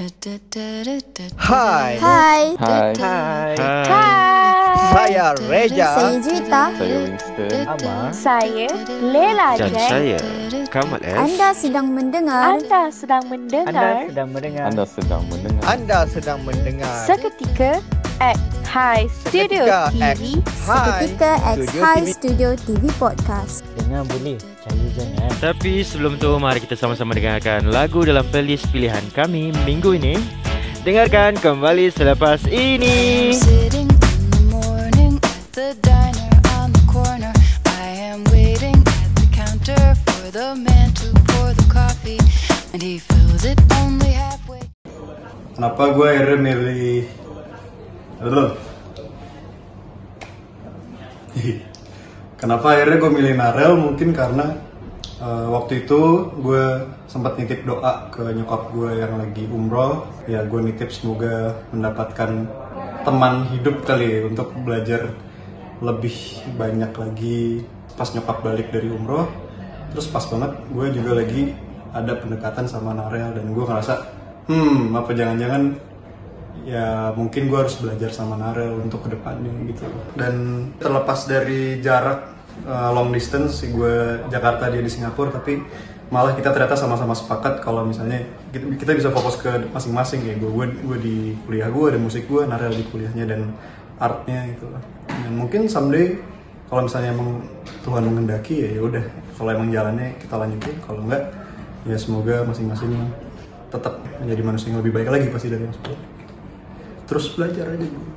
Hai. Hai. Hai, Hai. Hai. Saya Reja. Saya Juwita. saya Winston. Amar. Saya Lela Dan Jack. saya Kamal S Anda sedang mendengar Anda sedang Anda mendengar sedang mendengar. Anda sedang mendengar Anda sedang mendengar. seketika at High Studio Seketika TV. Seketika at Studio High. Studio TV Podcast. Dengar boleh. Saya jangan Tapi sebelum tu mari kita sama-sama dengarkan lagu dalam playlist pilihan kami minggu ini. Dengarkan kembali selepas ini. Sitting in the morning at the diner on the corner. I am waiting at the counter for the man to pour the coffee, and he fills it only halfway. Kenapa gue akhirnya milih Lalu Kenapa akhirnya gue milih Narel? Mungkin karena eh, waktu itu gue sempat nitip doa ke nyokap gue yang lagi umroh. Ya gue nitip semoga mendapatkan teman hidup kali ya untuk belajar lebih banyak lagi pas nyokap balik dari umroh. Terus pas banget gue juga lagi ada pendekatan sama Narel dan gue ngerasa hmm apa jangan-jangan ya mungkin gue harus belajar sama Narel untuk ke depannya gitu. Dan terlepas dari jarak uh, long distance gue Jakarta dia di Singapura tapi malah kita ternyata sama-sama sepakat kalau misalnya kita, bisa fokus ke masing-masing ya gue gue di kuliah gue ada musik gue Narel di kuliahnya dan artnya gitu. Lah dan mungkin someday kalau misalnya emang Tuhan mengendaki ya ya udah kalau emang jalannya kita lanjutin. Kalau enggak ya semoga masing-masing tetap menjadi manusia yang lebih baik lagi pasti dari yang sebelumnya terus belajar aja dulu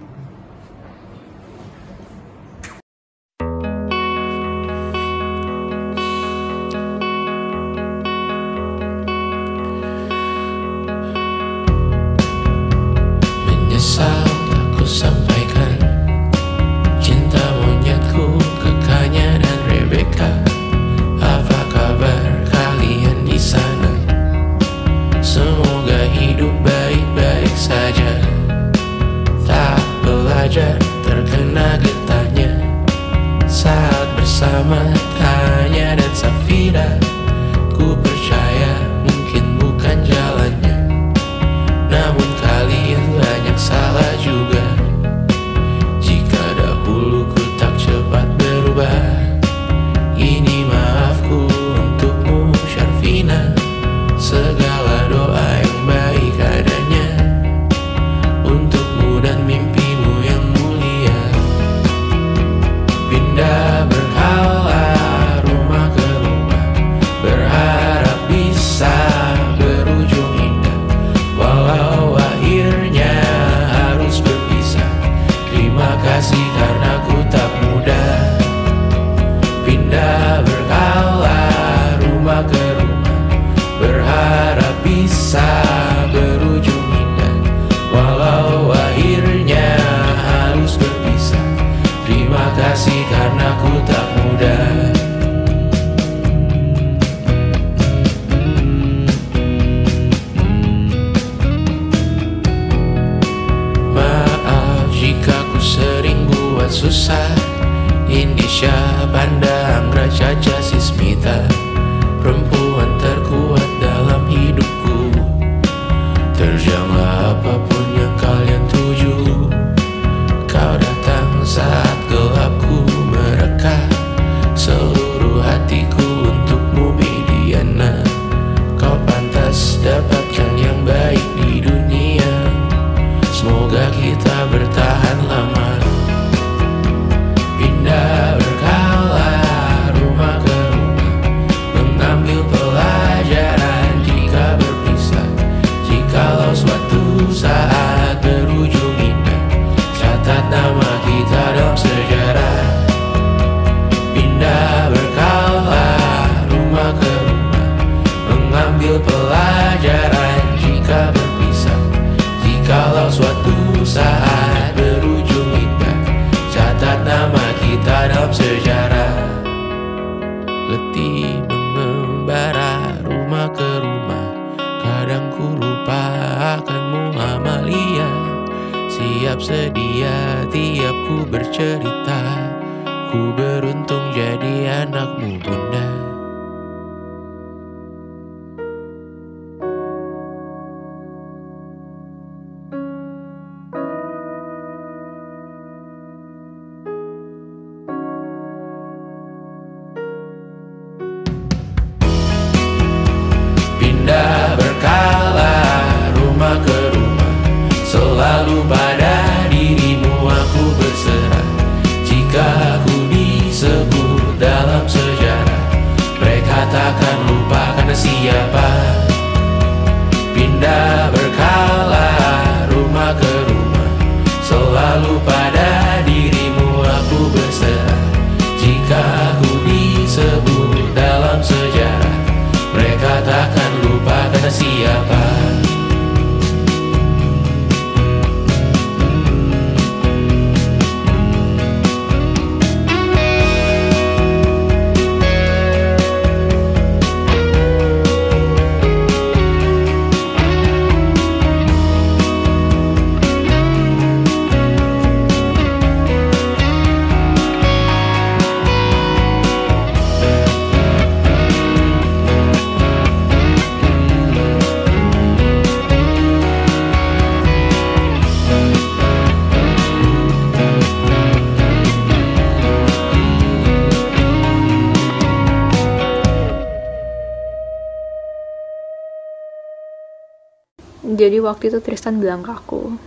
jadi waktu itu Tristan bilang ke aku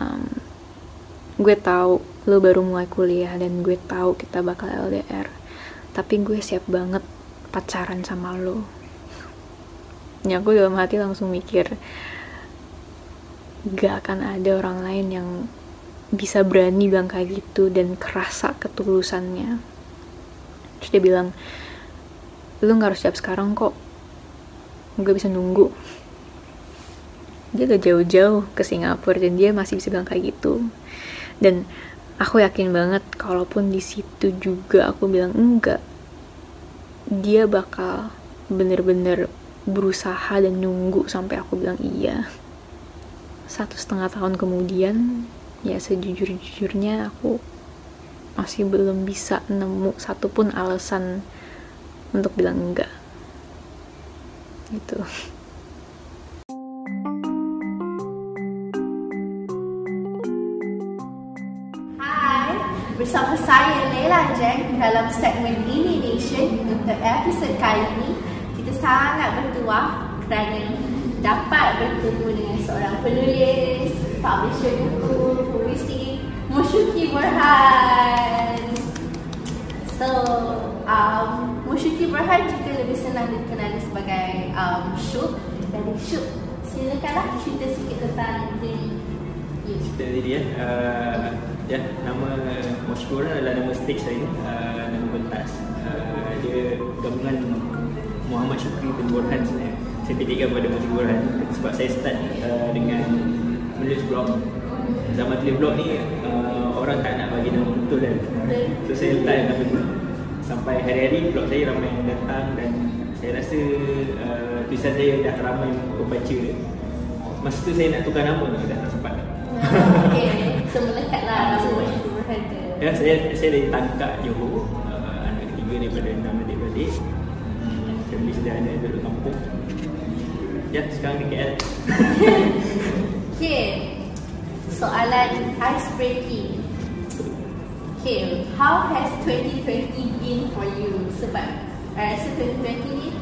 um, gue tahu lo baru mulai kuliah dan gue tahu kita bakal LDR tapi gue siap banget pacaran sama lo ya aku dalam hati langsung mikir gak akan ada orang lain yang bisa berani bilang kayak gitu dan kerasa ketulusannya. Terus dia bilang lu nggak harus siap sekarang kok. Gue bisa nunggu dia gak jauh-jauh ke Singapura dan dia masih bisa bilang kayak gitu. Dan aku yakin banget kalaupun di situ juga aku bilang enggak dia bakal bener-bener berusaha dan nunggu sampai aku bilang iya. Satu setengah tahun kemudian ya sejujur-jujurnya aku masih belum bisa nemu satupun alasan untuk bilang enggak. Gitu bersama saya Leila Jeng dalam segmen Ini Nation untuk episod kali ini kita sangat bertuah kerana dapat bertemu dengan seorang penulis, publisher buku, puisi Mushuki Burhan. So, um, Mushuki Burhan juga lebih senang dikenali sebagai um, Syuk dari Syuk. Silakanlah cerita sikit tentang diri. Cerita diri ya. Uh, ya, nama Moshkur adalah nama stage saya. Uh, nama pentas. Uh, dia gabungan Muhammad Syukri bin Burhan sebenarnya. Saya pilihkan pada Moshkur Burhan sebab saya start uh, dengan menulis blog. Zaman tulis blog ni uh, orang tak nak bagi nama betul kan. So saya letak nama tu. Sampai hari-hari blog saya ramai yang datang dan saya rasa uh, tulisan saya dah ramai pembaca. Masa tu saya nak tukar nama dah tak sempat. Okay, so melekatlah nama Mushuki Burhan tu. Ya, saya saya dari Tangkak Johor. Uh, anak ketiga daripada enam adik-beradik. Hmm, family sederhana duduk kampung. Ya, sekarang di KL. Okay, soalan ice breaking. Okay, how has 2020 been for you? Sebab I rasa 2020 ni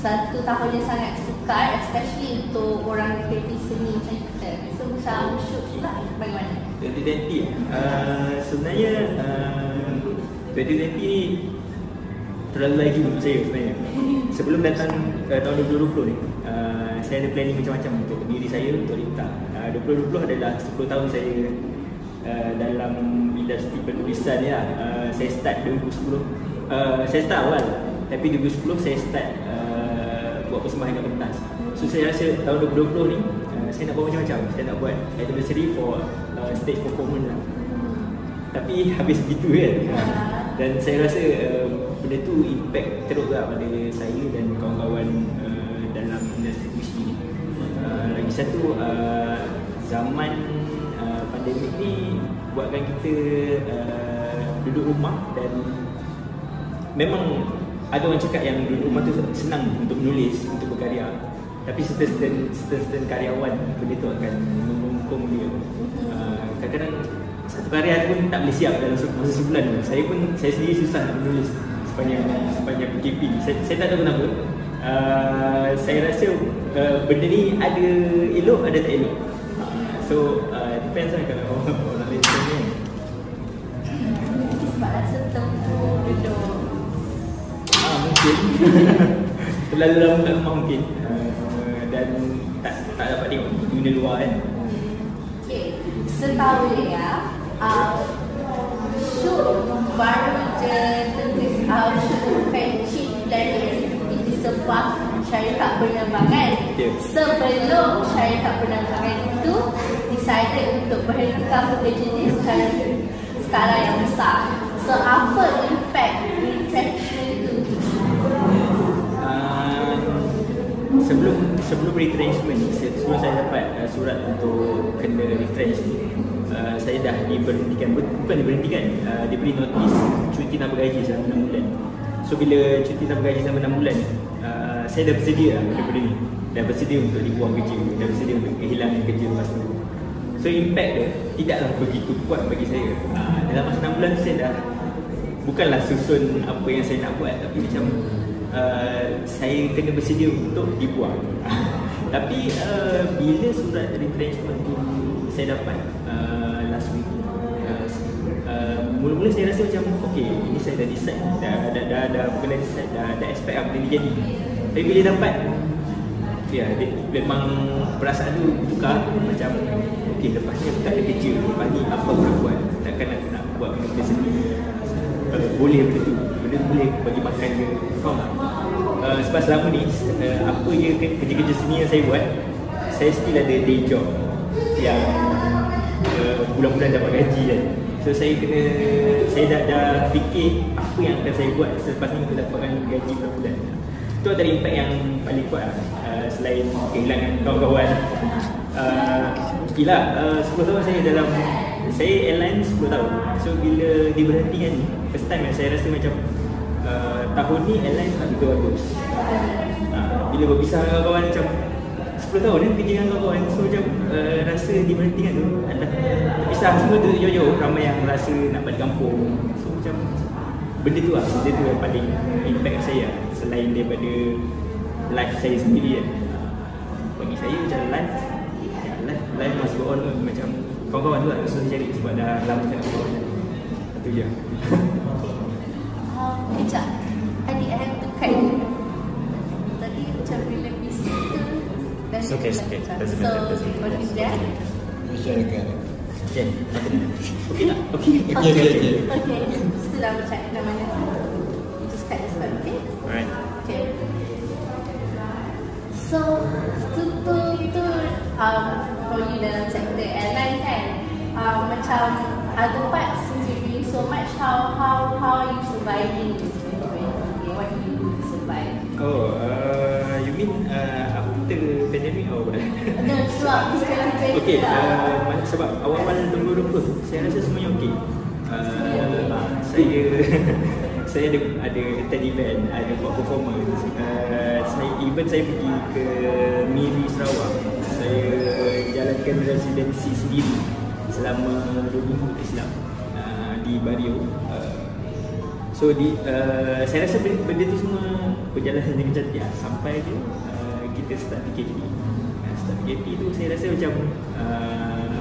satu tahun yang sangat sukar especially untuk orang kreatif seni macam kita. So macam shoot pula bagaimana? 2020 uh, sebenarnya uh, 2020 ni terlalu laju untuk saya sebenarnya. Sebelum datang uh, tahun 2020 ni, uh, saya ada planning macam-macam untuk diri saya untuk Rita. Uh, 2020 adalah 10 tahun saya uh, dalam industri penulisan ya. Uh, saya start 2010. Uh, saya start awal tapi 2010 saya start uh, buat persembahan kat pentas. So saya rasa tahun 2020 ni uh, saya nak buat macam-macam. Saya nak buat anniversary for uh, stage performance lah. Tapi habis begitu kan. Dan saya rasa uh, benda tu impact teruk lah pada saya dan kawan-kawan uh, dalam industri puisi ni. Uh, lagi satu uh, zaman uh, pandemik ni buatkan kita uh, duduk rumah dan memang ada orang cakap yang duduk rumah tu senang untuk menulis, untuk berkarya. Tapi certain certain karyawan benda tu akan mengungkung dia. Uh, kadang-kadang satu karya pun tak boleh siap dalam masa sebulan tu. Saya pun saya sendiri susah nak menulis sepanjang sepanjang PKP. Saya, saya tak tahu kenapa. Uh, saya rasa uh, benda ni ada elok ada tak elok. Uh, so uh, depends lah kalau orang, lain macam ni. Mungkin terlalu lama kat rumah mungkin uh, dan tak tak dapat tengok dunia luar kan. Setahu dia, uh, Syuk baru je tulis uh, executive di sebuah syarikat penerbangan. Ya. Sebelum syarikat penerbangan itu decided untuk berhentikan bekerja di skala, skala yang besar. So, apa impact sebelum sebelum retrenchment ni, se- sebelum saya dapat uh, surat untuk kena retrench ni, uh, saya dah diberhentikan. Bu- bukan diberhentikan uh, diberi notis cuti tanpa gaji selama 6 bulan. So bila cuti tanpa gaji selama 6 bulan uh, saya dah bersedia lah daripada ni. Dah bersedia untuk dibuang kerja dah bersedia untuk kehilangan kerja lepas tu. So impact dia tidaklah begitu kuat bagi saya. Uh, dalam masa 6 bulan saya dah bukanlah susun apa yang saya nak buat tapi macam uh, saya kena bersedia untuk dibuang Tapi uh, bila surat retrenchment tu saya dapat uh, last week uh, uh, Mula-mula saya rasa macam Okay, ini saya dah decide Dah, dah, dah, dah, bukan dah decide Dah, dah expect apa yang jadi. Tapi bila dapat Ya, dia, memang perasaan tu tukar Macam Okay, lepas ni aku tak ada kerja Lepas ni apa aku nak buat? Takkan aku nak buat benda sendiri? Uh, Boleh benda tu Tu boleh bagi makan ke Faham tak? Uh, sebab selama ni uh, Apa je ke- kerja-kerja seni yang saya buat Saya still ada day job. Yang uh, Bulan-bulan dapat gaji kan. So saya kena Saya dah, dah fikir Apa yang akan saya buat Selepas ni untuk dapatkan gaji bulan-bulan. Itu antara impact yang paling kuat lah. Uh, Selain kehilangan kawan-kawan. Uh, Gila, uh, 10 tahun saya dalam Saya airline 10 tahun. So bila diberhentikan ni First time yang saya rasa macam Tahun ni airline tak begitu bagus uh, Bila berpisah dengan kawan-kawan macam 10 tahun kan kerja dengan kawan-kawan So macam uh, rasa diberhentikan tu. Adalah Berpisah semua tu jauh-jauh. Ramai yang rasa nak balik kampung. So macam Benda tu lah, benda tu yang paling impact saya. Selain daripada life saya sendiri kan Bagi saya macam life ya, Life, life must go on tu Macam kawan-kawan tu lah. Yang susah cari Sebab dah lama tak kawan Itu je It's okay, it's okay. Doesn't So, matter, what is that? Okay, apa ni? Okay tak? Okay Okay, okay, okay. Situ dah macam namanya Just cut this one, okay? Alright. Okay. So, tu tu tu um, for you dalam sektor airline kan, um, macam other parts since you're doing so much, how how how are you surviving this 2020? What do you do to survive? Oh, uh, 2020 Okay, lah. uh, sebab awal-awal 2020 saya rasa semuanya okey. Uh, saya saya ada ada attend event, ada buat performance. Uh, saya even saya pergi ke Miri Sarawak. Saya jalankan residensi sendiri selama 2 minggu tak silap uh, di Bario. Uh, So di uh, saya rasa benda, benda tu semua berjalan dengan cantik lah. sampai je uh, kita start PKP. Uh, start PKP tu saya rasa macam uh,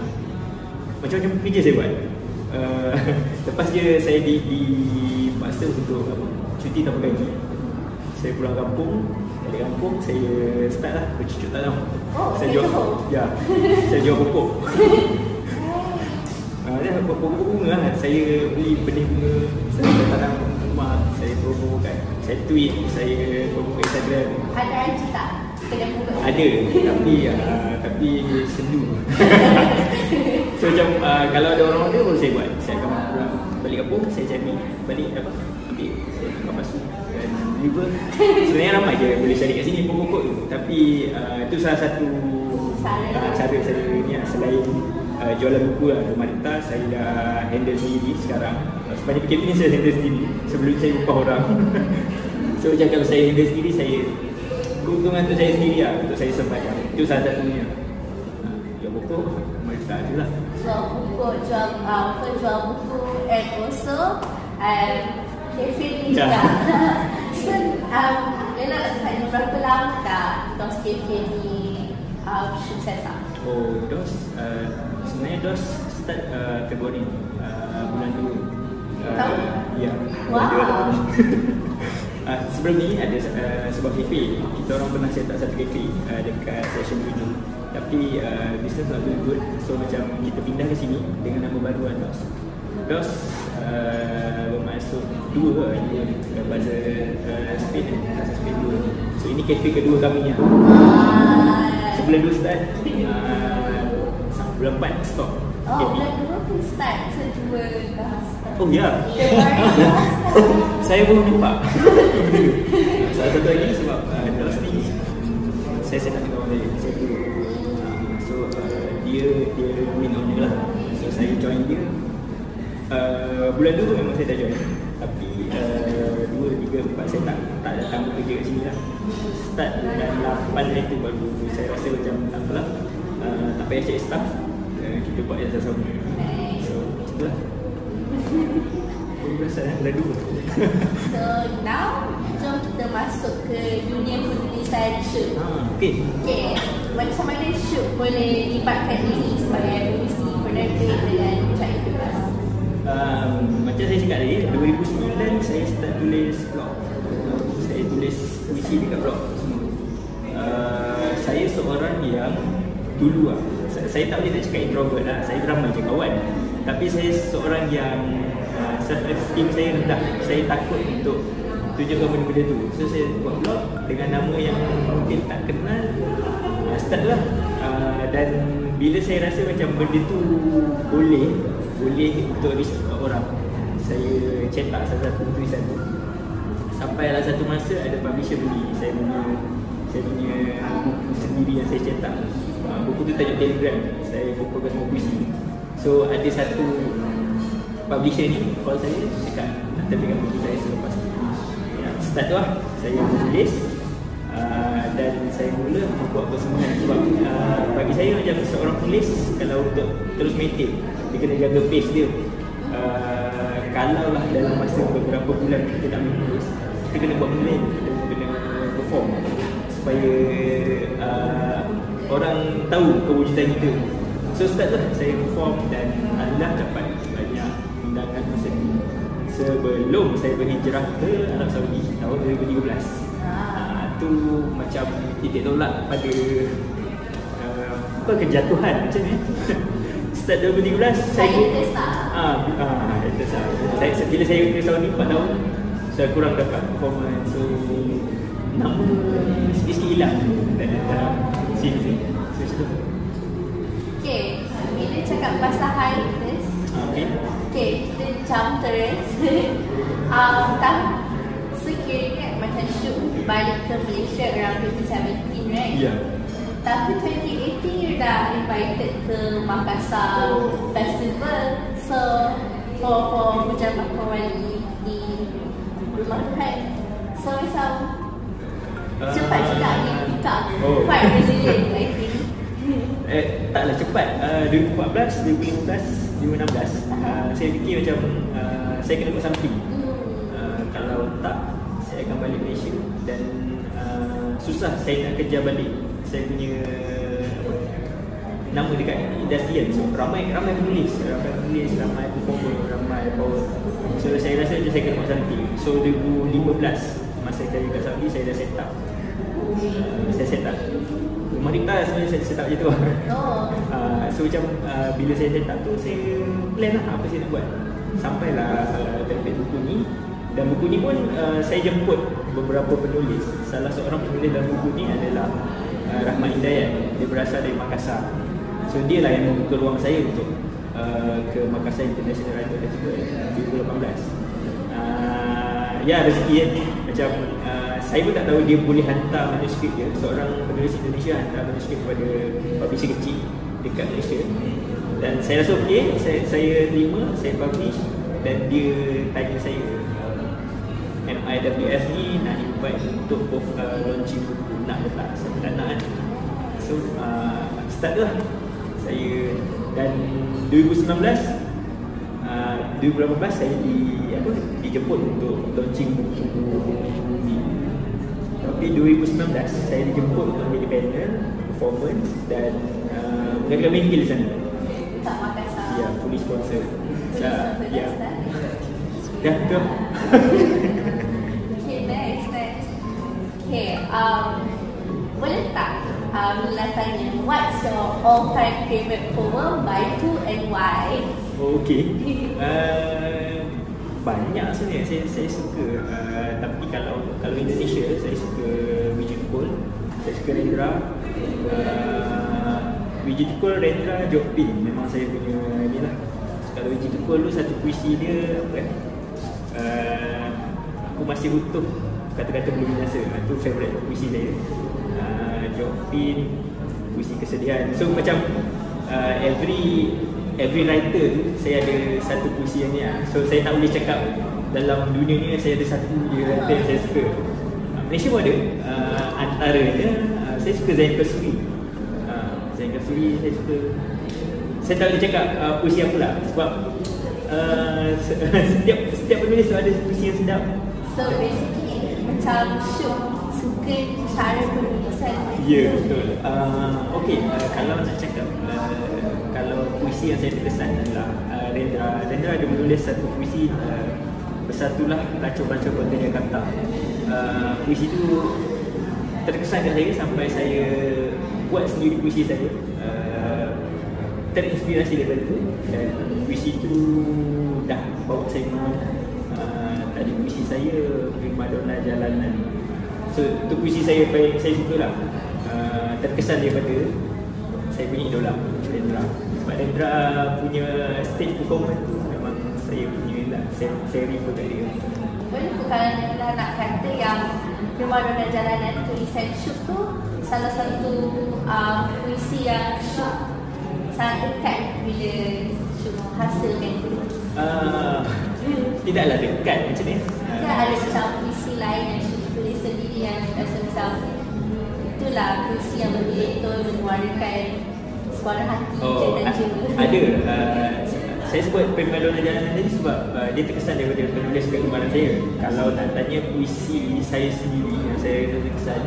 macam-macam kerja saya buat. Uh, lepas je saya di, dipaksa untuk apa, cuti tanpa gaji. Saya pulang kampung, balik kampung saya start lah bercucuk tanam. Oh, saya jual vegetable. ya, saya jual pokok. Ah, dia pokok-pokok bunga lah. Saya beli benih bunga, saya tanam rumah, saya promo kat, saya tweet, saya promo kat Instagram. Ada IG tak? Ada, tapi uh, tapi sendu. so macam uh, kalau ada orang order baru saya buat. Saya akan pulang balik kampung, saya cari balik apa? Ambil saya tukar basuh dan deliver. Sebenarnya ramai je boleh cari kat sini pokok-pokok tu. Tapi uh, itu salah satu uh, cara saya ni lah. selain uh, jualan buku lah rumah Rita saya dah handle sendiri sekarang uh, sepanjang PKP ni saya handle sendiri sebelum saya upah orang so macam kalau saya handle sendiri saya keuntungan tu saya sendiri lah untuk saya lah. itu salah satunya uh, jual buku rumah Rita je lah Jual buku, jual uh, apa, jual buku and also um, cafe ni Ya. so, um, Lela nak tanya berapa lama dah Dos Cafe ni um, sukses tak? Oh, DOS uh, sebenarnya DOS start uh, Februari uh, bulan 2. Uh, Tahun? ya. Wow. dua uh, sebelum ni ada uh, sebuah kafe. Kita orang pernah set up satu kafe uh, dekat Session 7. Tapi uh, business not doing good. So macam kita pindah ke sini dengan nama baru lah DOS. Uh, bermaksud dua dua uh, bahasa uh, Spain eh, bahasa Spain dua. So ini kafe kedua kami. So bulan 2 start uh, Bulan 4 stop Oh, KP. Start Sejua dah start Oh ya. Start Saya pun nampak Salah satu lagi sebab uh, Dalam ni Saya up dengan orang lain Saya dulu. Uh, So uh, dia Dia main owner lah. So saya join dia. Uh, Bulan 2 memang saya dah join. Tapi uh, 2, 3, 4 Saya tak tak datang bekerja kat sini lah. Start bulan 8 hari tu baru Saya rasa macam tak apalah uh, Tak payah cari staff. Uh, Kita buat yang sama-sama So now jom kita masuk ke dunia penulisan shoot. Okey. Okay, macam mana shoot boleh libatkan diri sebagai penulis penerbit dengan mencari bebas? Macam saya cakap tadi, 2009 saya start tulis blog. Saya tulis puisi dekat blog semua. Saya seorang yang dulu lah, saya tak boleh nak cakap introvert lah, saya ramai je kawan. Tapi saya seorang yang uh, self esteem saya rendah. Saya takut untuk tunjukkan benda-benda tu. So saya buat blog dengan nama yang mungkin tak kenal. Uh, start lah. Uh, dan bila saya rasa macam benda tu boleh boleh untuk orang saya cetak satu-satu tulisan tu sampailah satu masa ada publisher beli saya punya saya punya buku sendiri yang saya cetak uh, buku tu tajuk telegram saya kumpulkan semua puisi so ada satu publisher ni call saya cakap nak terbitkan buku saya selepas tu. Ya, start tu lah. Saya menulis uh, dan saya mula buat persembahan sebab uh, bagi saya macam seorang penulis kalau untuk terus maintain dia kena jaga pace dia. Uh, kalau lah dalam masa beberapa bulan kita tak menulis kita kena buat benda kita kena perform supaya uh, orang tahu kewujudan kita so start lah. Saya perform dan Alhamdulillah dapat banyak undangan masa ni. Sebelum saya berhijrah ke Arab Saudi tahun 2013 uh, tu macam titik tolak pada uh, apa kejatuhan macam ni. Start 2013 saya ah ah itu sah saya bila saya ke Saudi 4 tahun saya kurang dapat performance. So nama sikit-sikit hilang dan dalam sini sini so macam tu cakap pasal hiatus, Ah, okay okay, kita jump terus. um, tahun sekiranya macam shoot balik ke Malaysia around 2017, right? ya Tapi 2018 you dah invited ke Makassar Festival. So, for, for Mujabah Kawali di Rumah Tuhan. So, macam cepat juga ni buka. Oh. Quite resilient, I think. Eh, taklah cepat. Uh, 2014, 2015, 2016. Uh, saya fikir macam uh, saya kena buat something. Uh, kalau tak, saya akan balik Malaysia dan uh, susah saya nak kejar balik saya punya apa, nama dekat industri kan. So ramai ramai penulis, ramai penulis, ramai performer, ramai power. So saya rasa macam saya kena buat something. So 2015 masa saya kat Saudi saya dah set up. Uh, saya set up Rumah Dikta sebenarnya saya set up je tu. Oh. uh, So macam uh, bila saya set up tu Saya plan lah apa saya nak buat. Sampailah uh, terbit buku ni. Dan buku ni pun uh, saya jemput beberapa penulis. Salah seorang penulis dalam buku ni adalah uh, Rahmat Hidayat. Dia berasal dari Makassar. So dia lah yang membuka ruang saya untuk uh, Ke Makassar International Writer Festival 2018 uh, Ya rezeki kan Macam saya pun tak tahu dia boleh hantar manuskrip dia. Seorang penulis Indonesia hantar manuskrip kepada publisher kecil dekat Malaysia. Dan saya rasa okey, saya, saya terima, saya publish. Dan dia tanya saya uh, MIWF ni nak invite untuk uh, launching buku Nak ke tak? Saya tak nak kan So uh, start lah. Saya dan 2019 uh, 2018 saya di apa dijemput untuk launching buku ni. Tapi 2019 saya dijemput untuk menjadi panel, performance dan uh, minggil sana. Tak Makassar. Ya, fully sponsor. Ya, ya. Dah tu. Okay, next, next. Okay, um, boleh tak um, Lila tanya, what's your all-time favorite poem by who and why? Oh, okay. Uh, banyak sebenarnya saya saya suka uh, tapi kalau kalau Indonesia saya suka Wijit Kol, saya suka Rendra. Uh, Wijit Kol, Rendra, Jopin memang saya punya ni lah. Kalau Wijit Kol tu satu puisi dia apa kan? Uh, aku masih butuh kata-kata belum binasa. Itu favourite puisi saya. Uh, Jopin, puisi kesedihan. So macam uh, every every writer tu saya ada satu puisi yang ni lah. So saya tak boleh cakap dalam dunia ni saya ada satu je writer yang saya suka. Uh, Malaysia pun ada. Uh, antaranya uh, saya suka Zain Kasuri. Uh, Zain Kasuri saya suka. Saya tak boleh cakap uh, puisi apa lah sebab uh, setiap setiap penulis tu ada puisi yang sedap. So basically macam Syuk suka cara penulisan Ya betul. Uh, okay, uh, kalau nak cakap puisi yang saya terkesan adalah uh, Rendra. Rendra ada menulis satu puisi uh, bersatulah kacau-kacau kontena kata. Uh, puisi tu terkesan kat saya sampai saya buat sendiri puisi saya. Uh, terinspirasi daripada tu dan puisi tu dah bawa saya ke mana uh, tadi puisi saya Primadona Jalanan so tu puisi saya paling saya suka lah uh, terkesan daripada saya punya idola Rendra sebab Rendra punya stage performance tu memang saya punya lah saya, saya refer kat dia Boleh tu Nila nak kata yang Primadona Jalanan tulisan Syuk tu salah satu uh, puisi yang Syuk sangat dekat bila Syuk hasilkan tu. uh, tidaklah dekat macam ni Kan ada macam puisi lain yang Syuk tulis sendiri yang rasa macam itulah puisi yang betul-betul mengeluarkan suara hati Oh, dan a- jiwa. ada. Uh, saya sebut Primadona Jalanan tadi sebab uh, dia terkesan daripada penulis kegemaran saya. Kalau nak tanya puisi saya sendiri yang saya rasa terkesan,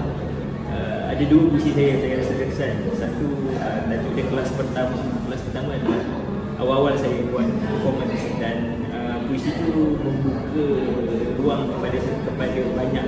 uh, ada dua puisi saya yang saya rasa terkesan. Satu, uh, tajuk dia kelas pertama. Kelas pertama adalah awal-awal saya buat performance dan uh, puisi itu membuka ruang kepada kepada banyak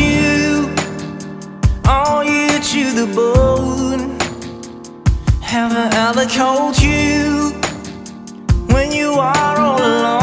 you? Are you to the bone? Have I ever called you when you are all alone?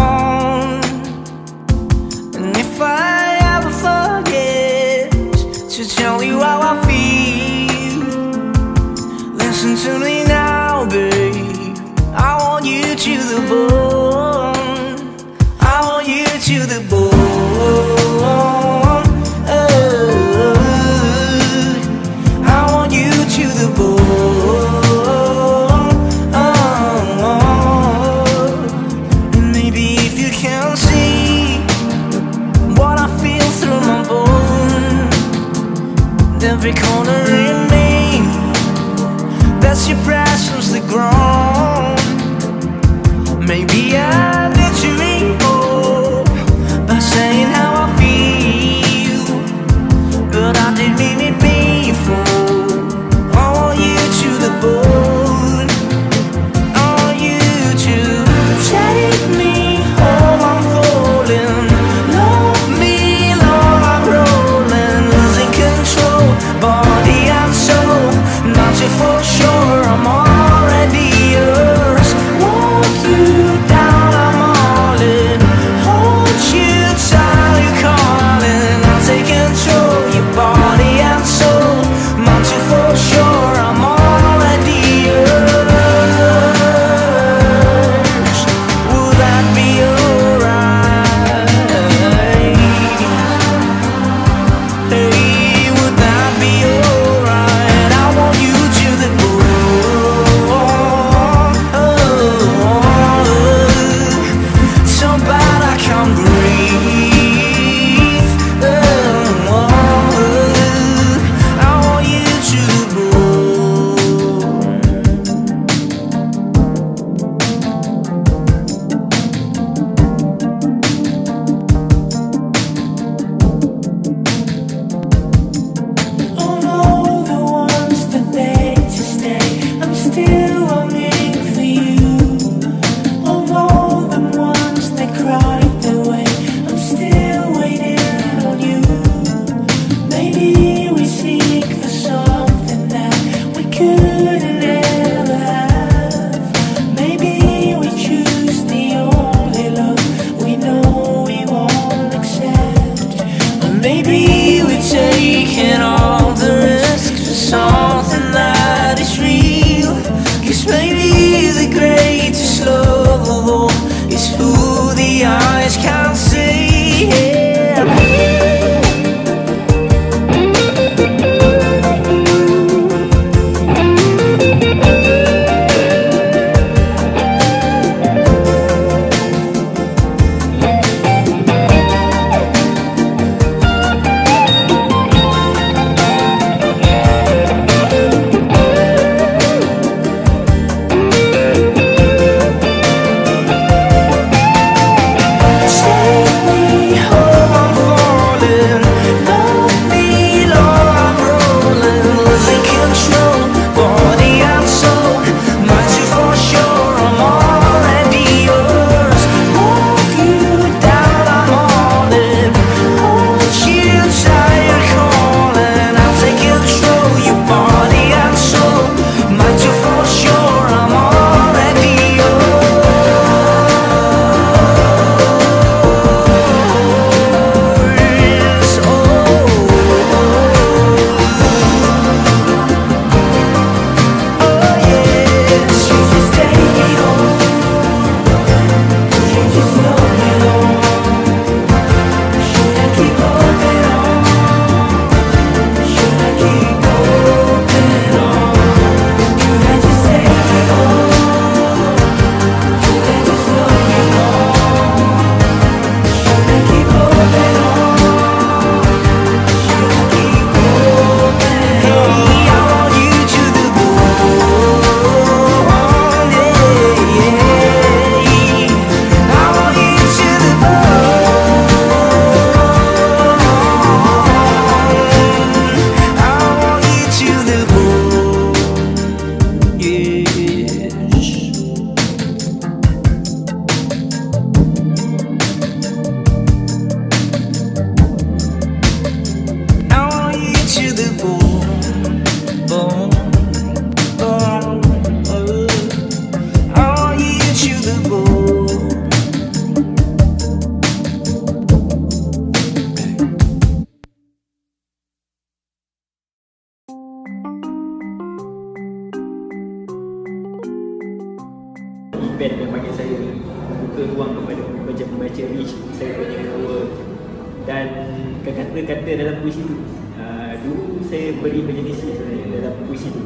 Dalam puisi tu.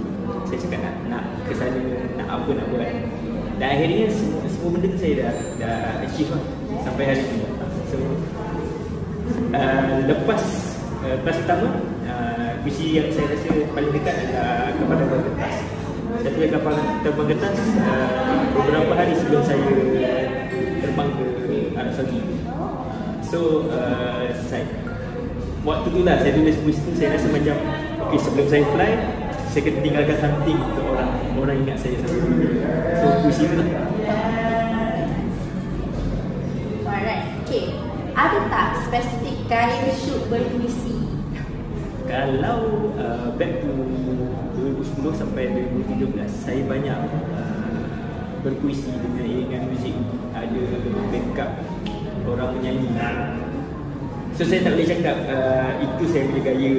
Saya cakap nak nak ke sana nak apa nak buat. Dan akhirnya semua, semua benda tu saya dah dah achieve lah sampai hari ni. So uh, lepas uh, kelas pertama uh, yang saya rasa paling dekat adalah kepada kertas. Saya tulis kapal terbang kertas uh, beberapa hari sebelum saya terbang ke Arab Saudi. So uh, saya, Waktu tu lah saya tulis puisi tu Saya rasa macam Okay sebelum saya fly Saya kena tinggalkan something Untuk orang. Orang ingat saya sampai dulu. So puisi tu lah Alright, okay. Ada tak spesifik gaya shoot berpuisi? Kalau uh, back to 2010 sampai 2017 Saya banyak uh, berpuisi dengan iringan muzik. Ada backup orang menyanyi So saya tak boleh cakap uh, itu saya punya gaya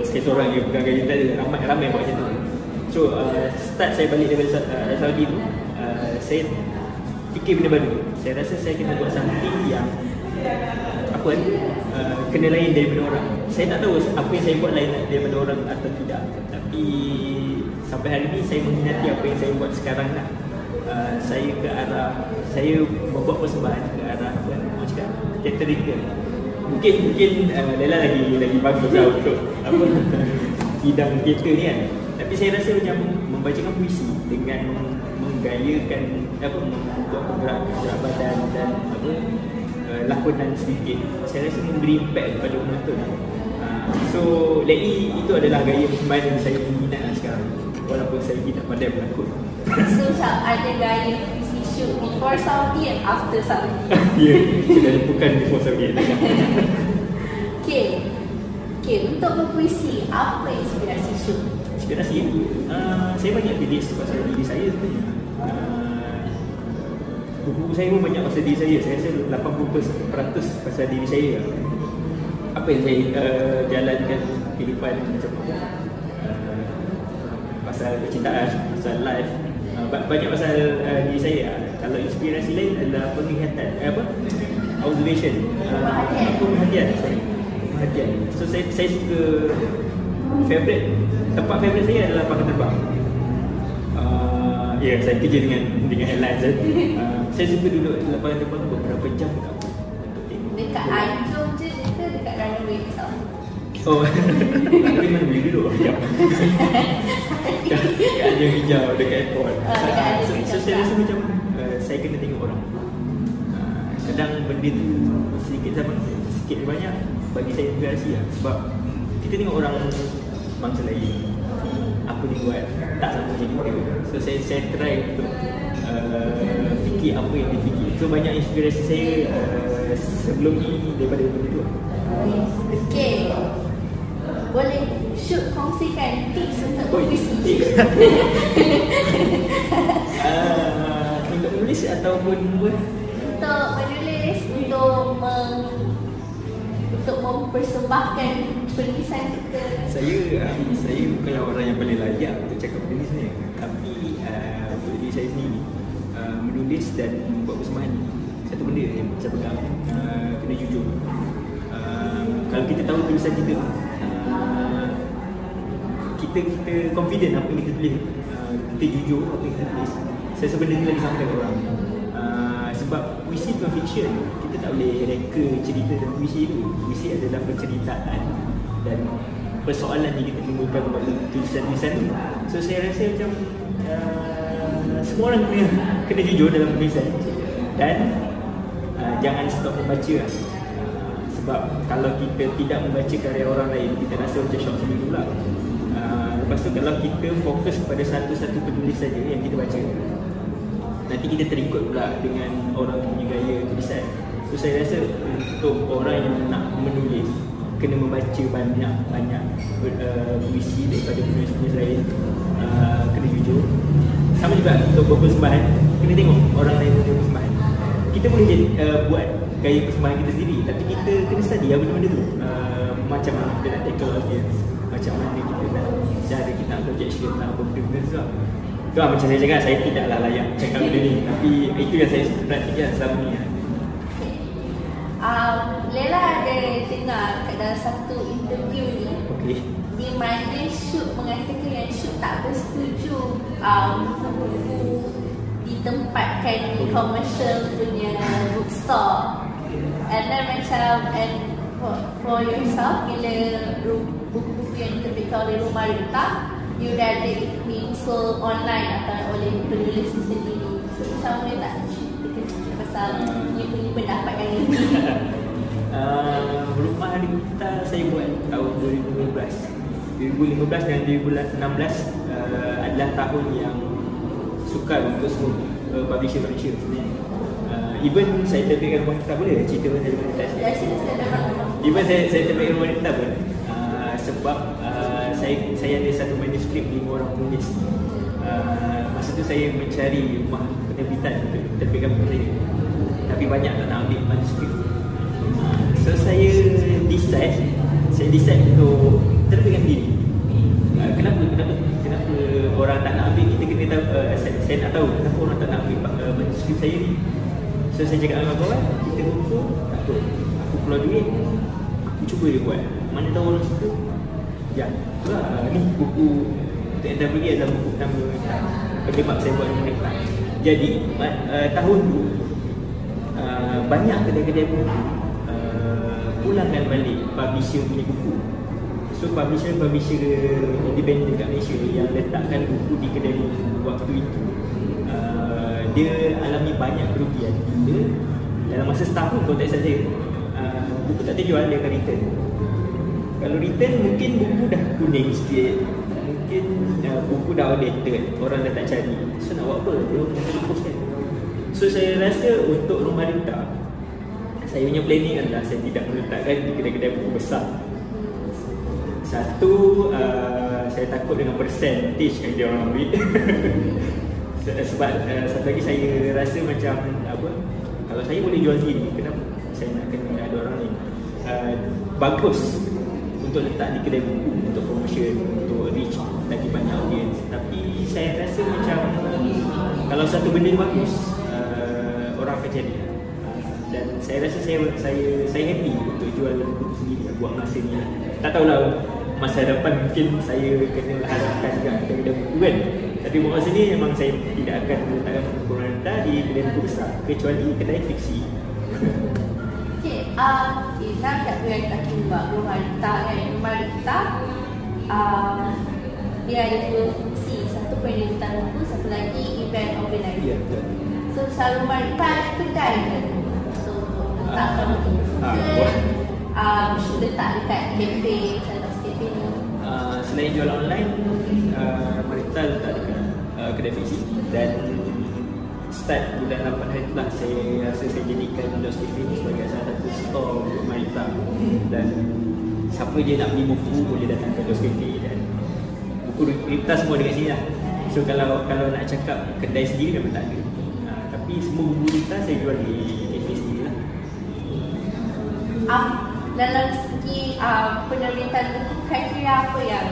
saya seorang je bukan gaya tak ada ramai ramai buat macam tu. So uh, start saya balik dari uh, Saudi tu uh, saya fikir benda baru. Saya rasa saya kena buat something yang apa kan uh, kena lain daripada orang. Saya tak tahu apa yang saya buat lain daripada orang atau tidak. Tapi sampai hari ni saya meminati apa yang saya buat sekarang lah. Uh, saya ke arah saya membuat persembahan ke arah apa cakap theatrical mungkin mungkin uh, Lela lagi lagi bagus lah untuk apa bidang teater ni kan. Tapi saya rasa macam membacakan puisi dengan menggayakan apa membuat gerak gerak badan dan apa uh, lakonan sedikit saya rasa memberi impact kepada penonton uh, so lately itu adalah gaya persembahan yang saya minat lah sekarang walaupun saya tidak pandai berlakon. So macam ada gaya shoot before Saudi and after Saudi. ya yeah, bukan before Saudi. Okay. Okay, untuk berpuisi, apa inspirasi shoot? inspirasi uh, saya banyak tulis pasal diri saya sebenarnya uh, buku-buku saya pun banyak pasal diri saya. Saya rasa 80% pasal diri saya apa yang saya uh, jalankan kehidupan macam apa? Uh, pasal percintaan pasal life. Uh, banyak pasal uh, diri saya kalau inspirasi lain adalah penglihatan eh, apa? Observation. Uh, perhatian sorry. Perhatian. So saya, saya suka favorite tempat favorite saya adalah pakai terbang. Uh, ya yeah, saya kerja dengan dengan airlines eh. uh, saya suka duduk di lapangan terbang beberapa jam dekat Dekat Anjung je ke dekat runway tau? Oh, tapi mana boleh duduk jam Kat Anjung Hijau dekat airport. Ah, dekat Anjung so, so, Kadang benda tu sedikit sama Sikit banyak bagi saya inspirasi lah Sebab kita tengok orang bangsa lain Apa dia buat tak sama macam kita So saya, saya try untuk uh, fikir apa yang dia fikir So banyak inspirasi saya uh, sebelum ni daripada benda tu. Okay. Boleh shoot kongsikan tips untuk Oh, berpuisi? tips. uh, untuk menulis ataupun buat untuk menulis, untuk mempersembahkan penulisan kita. saya um, saya bukanlah orang yang paling layak untuk cakap benda ni sebenarnya. Tapi uh, untuk diri saya sendiri uh, menulis dan membuat persembahan satu benda yang saya pegang uh, kena jujur. Uh, kalau kita tahu tulisan kita uh, kita kita confident apa yang kita tulis uh, kita jujur apa yang kita tulis saya ni lagi sampai orang. Uh, sebab puisi bukan fiction. Kita tak boleh reka cerita dalam puisi tu puisi adalah penceritaan dan persoalan yang kita timbulkan kepada tulisan-tulisan tu so saya rasa macam uh, semua orang kena, kena jujur dalam penulisan dan uh, jangan stop membaca. Lah. Sebab kalau kita tidak membaca karya orang lain kita rasa macam shock sendiri pula. Uh, lepas tu kalau kita fokus pada satu-satu penulis saja yang kita baca nanti kita terikut pula dengan orang punya gaya tulisan so saya rasa untuk orang yang nak menulis kena membaca banyak-banyak uh, puisi daripada penulis-penulis lain uh, kena jujur. Sama juga untuk berpersembahan kena tengok orang lain punya persembahan. Kita boleh jadi, uh, buat gaya persembahan kita sendiri tapi kita kena study apa benda tu. Uh, macam mana kita nak tackle audience macam mana kita nak cara kita nak projection nak apa benda-benda tu lah. Tu lah macam saya cakap saya tidaklah layak cakap benda ni. Tapi itu yang saya praktikkan selama ni lah. Um, Lela ada cerita dengar kat dalam satu interview ni Okey. di mana Syuk mengatakan yang Syuk tak bersetuju um, buku-buku ditempatkan di commercial punya bookstore. And then macam and for, for yourself bila buku-buku yang diterbitkan oleh Rumah Rita you it being sold online atau oleh penulis sendiri so macam boleh tak cerita pasal you punya pendapat yang ini Uh, rumah kita saya buat tahun 2015 2015 dan 2016 uh, adalah tahun yang sukar untuk semua uh, publisher-publisher sebenarnya. Uh, even saya terbitkan rumah kita boleh cerita pasal rumah kita even saya, saya terbitkan rumah kita pun uh, sebab uh, saya saya ada satu manuskrip lima orang penulis. Uh, masa tu saya mencari rumah penerbitan untuk terbitkan buku saya tapi banyak tak nak ambil manuskrip so saya decide saya decide untuk terbitkan diri. Uh, kenapa kenapa kenapa orang tak nak ambil? Kita kena tahu uh, saya, saya nak tahu kenapa orang tak nak ambil uh, manuskrip saya ni. So saya cakap dengan kawan kita buku tak apa aku keluar duit. Aku cuba dia buat. Mana tahu orang suka. Ya itulah ni buku untuk yang pergi adalah buku pertama penyebab saya buat mereka jadi uh, tahun tu uh, banyak kedai-kedai buku pulangkan balik publisher punya buku. So publisher-publisher independent kat Malaysia yang letakkan buku di kedai buku waktu itu. Uh, Dia alami banyak kerugian. Dia dalam masa setahun konteks saya uh, Buku tak terjual dia akan return. Kalau return mungkin buku dah kuning sikit. Mungkin uh, buku dah outdated Orang dah tak cari. So nak buat apa? Dia orang nak hapuskan. So saya rasa untuk rumah rita Saya punya planning adalah Saya tidak meletakkan di kedai-kedai buku besar. Satu, uh, saya takut dengan percentage yang dia orang ambil. Sebab uh, satu lagi saya rasa macam apa Kalau saya boleh jual sendiri, kenapa saya nak kena ada orang lain uh, Bagus untuk letak di kedai buku Untuk promotion, untuk reach lagi banyak audience. Tapi saya rasa macam Kalau satu benda bagus, uh, orang akan cari dan saya rasa saya saya saya happy untuk jual buku sendiri buat masa ni lah. tak tahulah masa depan mungkin saya kena harapkan juga kedai-kedai buku kan tapi buat masa ni memang saya tidak akan meletakkan buku rendah di kedai buku besar kecuali kedai fiksi Okay, uh, now that we are talking about rumah Rita kan, rumah Rita uh, dia ada dua fungsi, satu penerbitan buku, satu lagi event organizer. Ya, betul. So, selalu rumah ada kedai kan? Ah, uh, buku ah, ke, um, letak dekat ni. Uh, selain jual online uh, Marita letak dekat uh, kedai fiksi dan start bulan 8 hari tu lah saya rasa saya jadikan Dos Cafe ni sebagai salah satu store untuk Marita dan siapa je nak beli buku boleh datang ke Dos Cafe dan buku Rita semua dekat sini lah so kalau kalau nak cakap kedai sendiri memang tak ada uh, tapi semua buku Rita saya jual di cafe lah Um, dalam segi uh, penerbitan buku, kriteria apa yang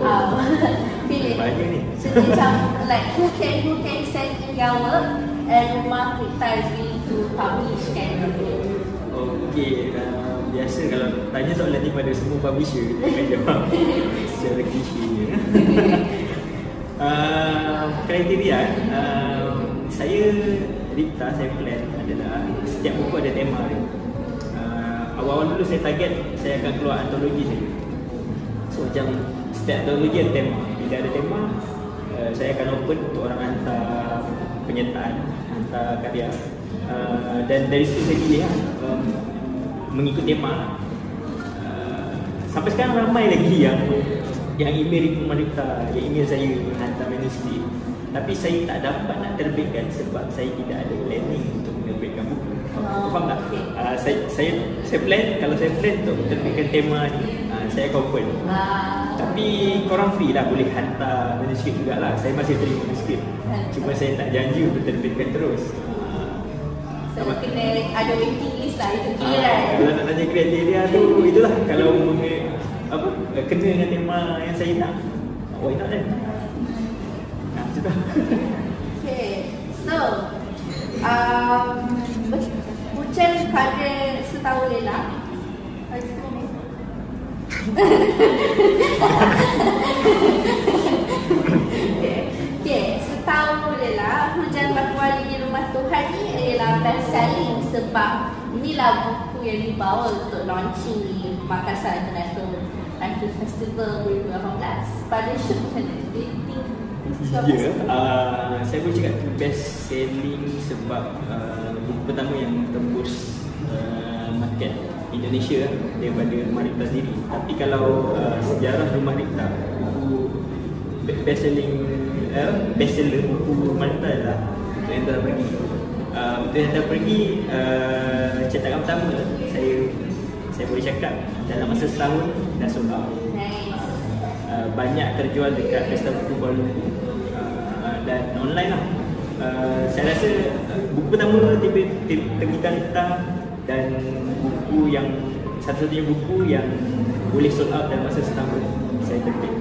uh, pilih? banyak ni So macam like who can who can send in their work and rumah kita is willing to publish kan Okey, uh, biasa kalau tanya soalan ni pada semua publisher kita akan jawab secara klise. uh, kriteria uh, saya Ripta, saya plan adalah setiap buku ada tema dia. Uh, awal-awal dulu saya target saya akan keluar antologi saya. So macam setiap antologi ada tema. Bila ada tema, uh, saya akan open untuk orang hantar penyertaan, hantar karya. Uh, dan dari situ saya pilih um, mengikut tema. Uh, sampai sekarang ramai lagi yang yang email Ibu yang email saya hantar manuskrip. Tapi saya tak dapat nak terbitkan sebab saya tidak ada planning untuk menerbitkan buku. Oh, Faham tak? okay. Uh, saya, saya saya plan kalau saya plan untuk terbitkan tema ni, uh, saya open. uh, Tapi korang free lah boleh hantar manuskrip jugalah. Saya masih terima manuskrip. Cuma saya tak janji untuk terbitkan terus. so kena ada waiting list lah itu kira Ah, kan kalau nak tanya kriteria tu itulah kalau apa kena dengan tema yang saya nak. Why not kan? Nah, macam tu. Okay, so um, Bucan pada setahun Lela Okay, setahu je lah Hujan Batu Wali di Rumah Tuhan ni adalah best selling sebab inilah buku yang dibawa untuk launching di Makassar International Festival 2018 pada shoot macam mana? Ya, uh, saya boleh cakap tu best selling sebab uh, buku pertama yang tembus uh, market Indonesia daripada Rumah Rikta sendiri. Tapi kalau uh, sejarah Rumah Rikta, buku be- best selling uh, best seller buku Rumah Rikta adalah Untuk Yang Telah Pergi. Uh, Untuk Yang Telah Pergi uh, cetakan pertama saya saya boleh cakap dalam masa setahun dah sold out. Uh, banyak terjual dekat Pesta Buku Kuala Lumpur online lah. Uh, saya rasa uh, buku pertama terbitan hitam dan buku yang satu-satunya buku yang boleh sold out dalam masa setahun saya terbit.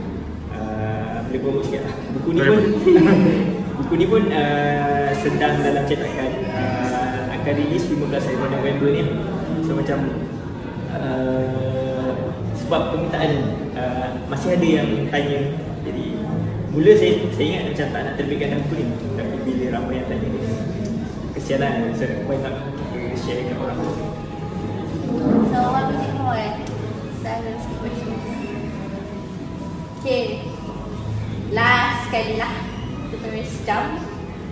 Uh, boleh promote sikit lah. Buku ni pun buku ni pun uh, sedang dalam cetakan uh, akan rilis 15 hari November ni. So macam uh, sebab permintaan uh, masih ada yang tanya jadi mula saya saya ingat macam tak nak terbitkan dalam buku ni tapi bila ramai yang tanya kesianan saya why not kita share dengan orang So what would you. Okay. Last sekali lah. Kita terus jump.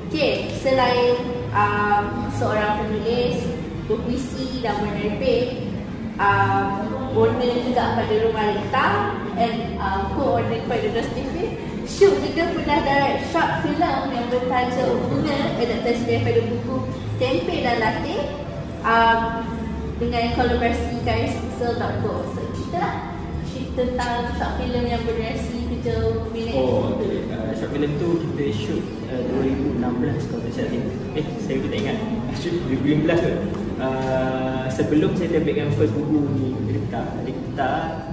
Okay. Selain um, seorang penulis, berpuisi dan menerbit, um, owner juga pada Rumah Rita and uh, co-owner kepada Dos TV, Syuk juga pernah direct short film yang bertajuk Bunga adaptasi daripada buku Tempe dan Latte um, dengan kolaborasi karisel.co So cerita lah cerita tentang short film yang berdurasi 7 minit Oh, okay. Uh, short film tu kita shoot uh, 2016 kalau tak salah. Eh, saya pun tak ingat. Shoot 2015 tu. Uh, sebelum saya terbitkan first buku ni, Rita uh,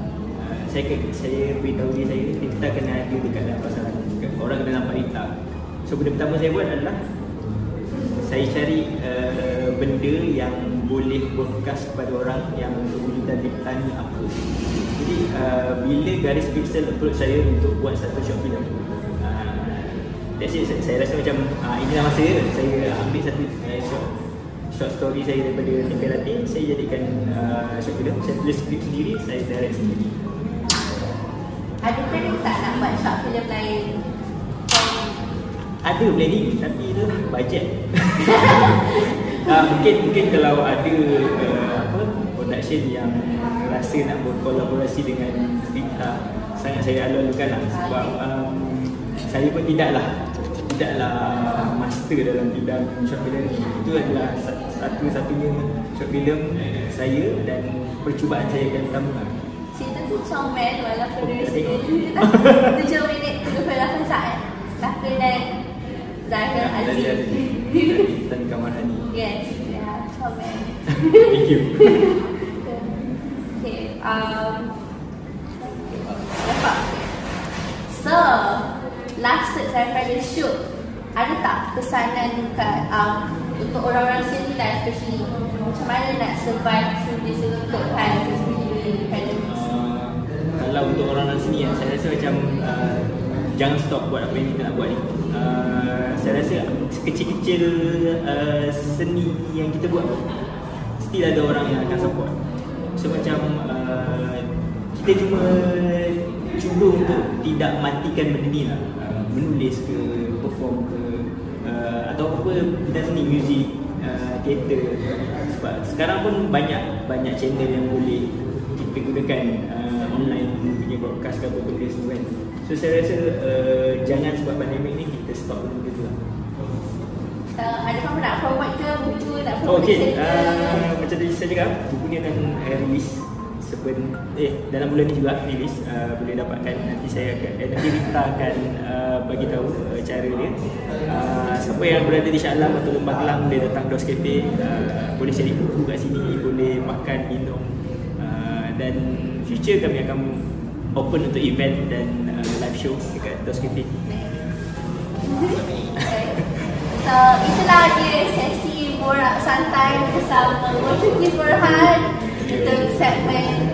saya ke- saya beritahu dia saya Rita kena ada dekat dalam pasaran. Orang kena nampak Rita. So benda pertama saya buat adalah saya cari uh, benda yang boleh broadcast kepada orang yang kewujudan Rita ni apa. Jadi uh, bila garis pixel approach saya untuk buat satu short film uh, That's it, saya, saya rasa macam uh, inilah masa Saya ambil satu uh, short, short story saya daripada Tempe Latte Saya jadikan uh, short film, saya tulis skrip sendiri, saya direct sendiri Ada planning tak nak buat short film lain? Ada planning tapi itu bajet uh, mungkin mungkin kalau ada uh, apa production yang rasa nak berkolaborasi dengan Rita sangat saya alu-alukan lah sebab um, saya pun tidaklah tidaklah master dalam bidang short film ni. itu adalah sa- satu-satunya short film saya dan percubaan saya yang pertama lah. Cerita tu comel walaupun dari tak segi tengok. 7 minit 38 saat Tapi dan Zahir Dari Aziz dan Kamar Hani. Yes, ya, comel Thank you. Okay, um Dapat So, last set saya pada shoot Ada tak pesanan dekat um, Untuk orang-orang sini lah especially Macam mana nak survive through this difficult time Especially pandemic Uh, kalau untuk orang-orang sini ya, saya rasa macam uh, jangan stop buat apa yang kita nak buat ni. Uh, saya rasa kecil-kecil uh, seni yang kita buat still ada orang yang akan support. So macam uh, kita cuma cuba untuk tidak matikan benda ni lah. Uh, menulis ke, perform ke, uh, atau apa bidang seni, muzik, uh, teater. Sebab sekarang pun banyak banyak channel yang boleh kita gunakan uh, online punya broadcast ke apa benda semua kan. So saya rasa uh, jangan sebab pandemik ni kita stop dulu gitu lah. uh, Ada kamu nak promote ke buku nak Oh, promote okay. Uh, macam tadi saya cakap, buku ni akan uh, release seben eh dalam bulan ni juga release uh, boleh dapatkan nanti saya akan eh, nanti Rita akan uh, bagi tahu uh, cara dia. Uh, siapa yang berada di Shah Alam atau Lembah Kelang boleh datang Dos Cafe uh, boleh cari buku kat sini, boleh makan, minum uh, dan future kami akan open untuk event dan uh, live show dekat Dos Cafe. So itulah dia sesi borak santai bersama Mojuki Burhan Untuk segmen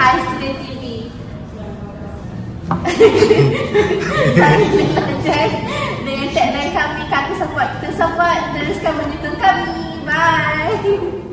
Hai Studio TV. Saya Lila Jack dengan tagline kami Kaki Support. Kita support teruskan menyokong kami. Bye.